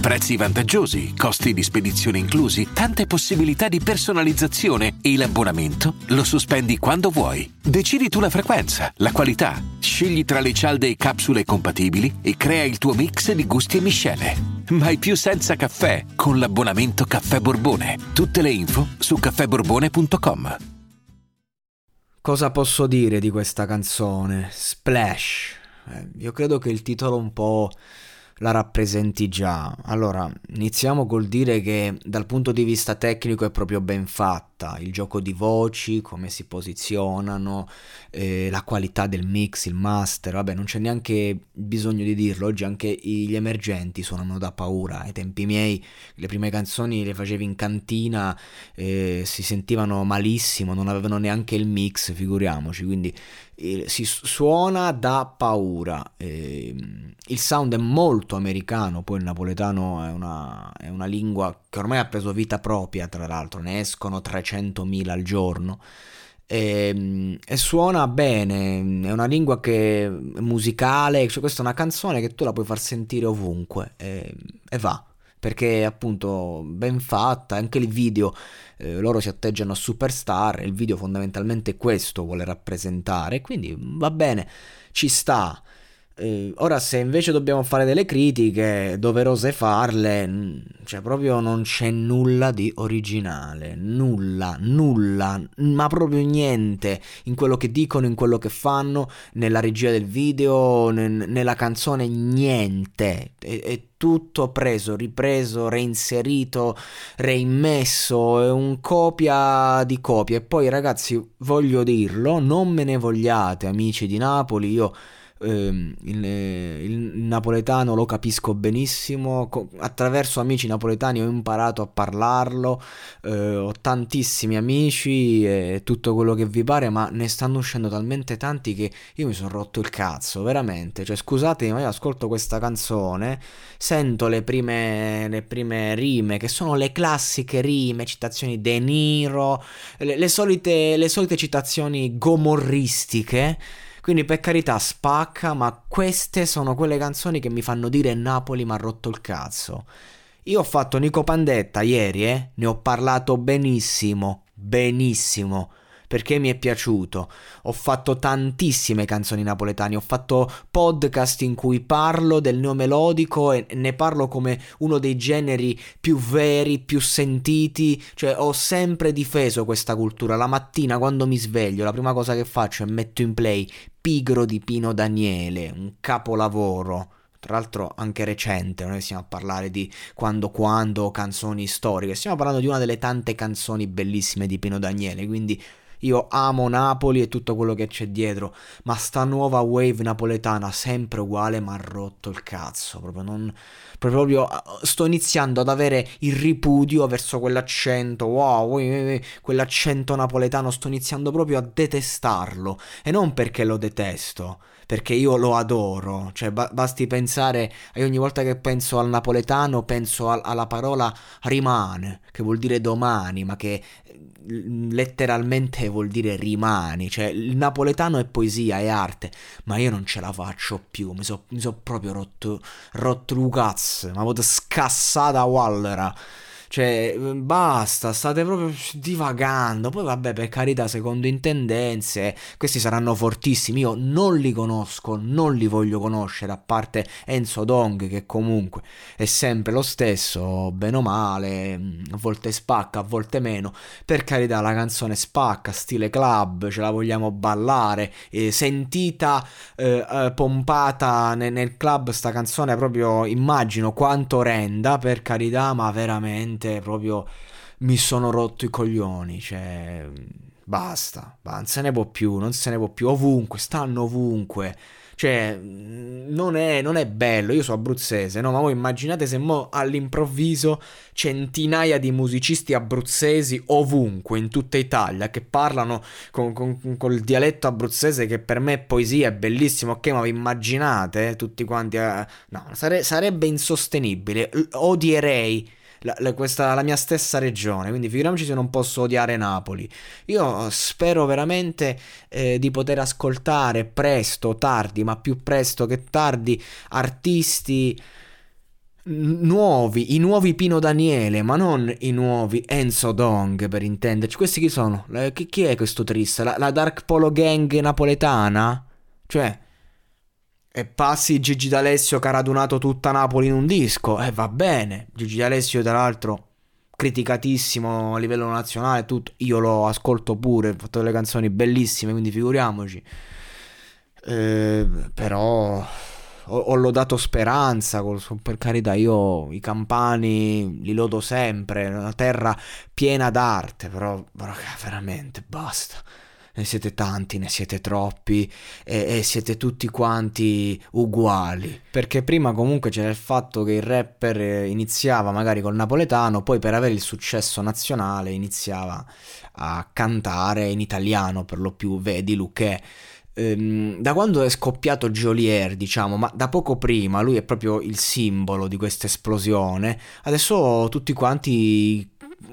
Prezzi vantaggiosi, costi di spedizione inclusi, tante possibilità di personalizzazione e l'abbonamento lo sospendi quando vuoi. Decidi tu la frequenza, la qualità, scegli tra le cialde e capsule compatibili e crea il tuo mix di gusti e miscele. Mai più senza caffè con l'abbonamento Caffè Borbone. Tutte le info su caffèborbone.com. Cosa posso dire di questa canzone? Splash. Eh, io credo che il titolo un po' la rappresenti già. Allora, iniziamo col dire che dal punto di vista tecnico è proprio ben fatta, il gioco di voci, come si posizionano, eh, la qualità del mix, il master, vabbè non c'è neanche bisogno di dirlo, oggi anche gli emergenti suonano da paura, ai tempi miei le prime canzoni le facevi in cantina, eh, si sentivano malissimo, non avevano neanche il mix, figuriamoci, quindi si suona da paura. Eh, il sound è molto americano, poi il napoletano è una, è una, lingua che ormai ha preso vita propria, tra l'altro, ne escono 300.000 al giorno. E, ehm, e suona bene, è una lingua che è musicale, cioè questa è una canzone che tu la puoi far sentire ovunque e, e va perché appunto ben fatta, anche il video, eh, loro si atteggiano a superstar, il video fondamentalmente questo vuole rappresentare, quindi va bene, ci sta. Eh, ora, se invece dobbiamo fare delle critiche, doverose farle, cioè proprio non c'è nulla di originale, nulla, nulla, ma proprio niente in quello che dicono, in quello che fanno, nella regia del video, n- nella canzone, niente. È, è tutto preso, ripreso, reinserito, reimmesso, è un copia di copia. E poi ragazzi, voglio dirlo, non me ne vogliate amici di Napoli, io Ehm, il, il, napoletano lo capisco benissimo, attraverso amici napoletani ho imparato a parlarlo, eh, ho tantissimi amici e tutto quello che vi pare, ma ne stanno uscendo talmente tanti che io mi sono rotto il cazzo, veramente, cioè scusatemi, ma io ascolto questa canzone, sento le prime, le prime rime, che sono le classiche rime, citazioni De Niro, le, le solite, le solite citazioni gomorristiche, quindi per carità spacca, ma queste sono quelle canzoni che mi fanno dire Napoli mi ha rotto il cazzo. Io ho fatto Nico Pandetta ieri, eh? Ne ho parlato benissimo, benissimo perché mi è piaciuto. Ho fatto tantissime canzoni napoletane, ho fatto podcast in cui parlo del neomelodico e ne parlo come uno dei generi più veri, più sentiti, cioè ho sempre difeso questa cultura. La mattina quando mi sveglio, la prima cosa che faccio è metto in play Pigro di Pino Daniele, un capolavoro tra l'altro anche recente, non stiamo a parlare di quando quando canzoni storiche, stiamo parlando di una delle tante canzoni bellissime di Pino Daniele, quindi io amo Napoli e tutto quello che c'è dietro, ma sta nuova wave napoletana sempre uguale mi ha rotto il cazzo, proprio non proprio sto iniziando ad avere il ripudio verso quell'accento, wow, quell'accento napoletano, sto iniziando proprio a detestarlo. E non perché lo detesto, perché io lo adoro, cioè ba- basti pensare, ogni volta che penso al napoletano penso a- alla parola rimane, che vuol dire domani, ma che letteralmente vuol dire rimani, cioè il napoletano è poesia, è arte, ma io non ce la faccio più, mi sono so proprio rotto, rotto mi avevo scassata a Wallera. Cioè, mm, basta, state proprio divagando. Poi, vabbè, per carità, secondo intendenze, questi saranno fortissimi. Io non li conosco, non li voglio conoscere, a parte Enzo Dong, che comunque è sempre lo stesso, bene o male, mm, a volte spacca, a volte meno. Per carità, la canzone spacca, stile club, ce la vogliamo ballare, eh, sentita, eh, eh, pompata nel, nel club, sta canzone proprio immagino quanto renda, per carità, ma veramente veramente proprio mi sono rotto i coglioni, cioè basta, non se ne può più, non se ne può più, ovunque, stanno ovunque. Cioè, non è, non è bello. Io sono abruzzese, no? Ma voi immaginate se mo all'improvviso centinaia di musicisti abruzzesi ovunque, in tutta Italia, che parlano con, con, col dialetto abruzzese che per me è poesia, è bellissimo. Ok, ma vi immaginate eh, tutti quanti? Eh? No, sare, sarebbe insostenibile. Odierei la, la, questa, la mia stessa regione, quindi figuriamoci se non posso odiare Napoli. Io spero veramente eh, di poter ascoltare presto, tardi, ma più presto che tardi, artisti nuovi, i nuovi Pino Daniele, ma non i nuovi Enzo Dong per intenderci. Questi chi sono? Chi, chi è questo triste? La, la Dark Polo Gang napoletana? Cioè, e passi Gigi D'Alessio che ha radunato tutta Napoli in un disco, e eh, va bene. Gigi D'Alessio, tra l'altro, criticatissimo a livello nazionale, tutto. Io lo ascolto pure, ha fatto delle canzoni bellissime, quindi figuriamoci. Eh, però ho, ho lodato speranza, per carità, io i campani li lodo sempre, una terra piena d'arte, però, però veramente basta ne siete tanti, ne siete troppi e, e, siete tutti quanti uguali. Perché prima comunque c'era il fatto che il rapper iniziava magari col napoletano, poi per avere il successo nazionale iniziava a cantare in italiano per lo più, vedi Luque. Ehm, da quando è scoppiato Jolier, diciamo, ma da poco prima, lui è proprio il simbolo di questa esplosione. Adesso tutti quanti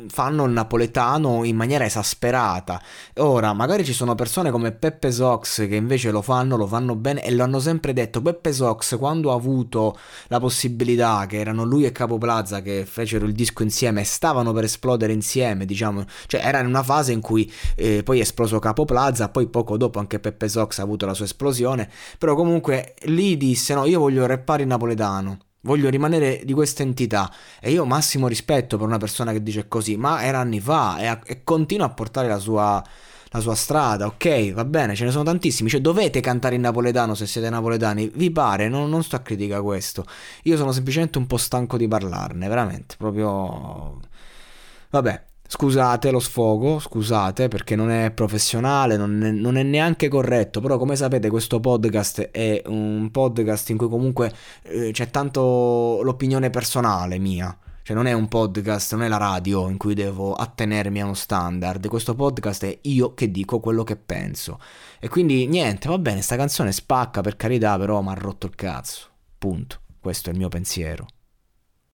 fanno il napoletano in maniera esasperata. Ora, magari ci sono persone come Peppe Sox che invece lo fanno, lo fanno bene e lo hanno sempre detto. Peppe Sox, quando ha avuto la possibilità, che erano lui e Capo Plaza che fecero il disco insieme stavano per esplodere insieme, diciamo, cioè era in una fase in cui eh, poi è esploso Capo Plaza, poi poco dopo anche Peppe Sox ha avuto la sua esplosione, però comunque lì disse no, io voglio rappare in napoletano voglio rimanere di questa entità. E io ho massimo rispetto per una persona che dice così, ma era anni fa e, a, e continua a portare la sua, la sua, strada, ok, va bene, ce ne sono tantissimi, cioè dovete cantare in napoletano se siete napoletani, vi pare, non, non sto a critica questo, io sono semplicemente un po' stanco di parlarne, veramente, proprio... Vabbè, Scusate lo sfogo, scusate perché non è professionale, non è, non è, neanche corretto, però come sapete questo podcast è un podcast in cui comunque eh, c'è tanto l'opinione personale mia, cioè non è un podcast, non è la radio in cui devo attenermi a uno standard, questo podcast è io che dico quello che penso. E quindi niente, va bene, sta canzone spacca per carità, però mi ha rotto il cazzo, punto, questo è il mio pensiero.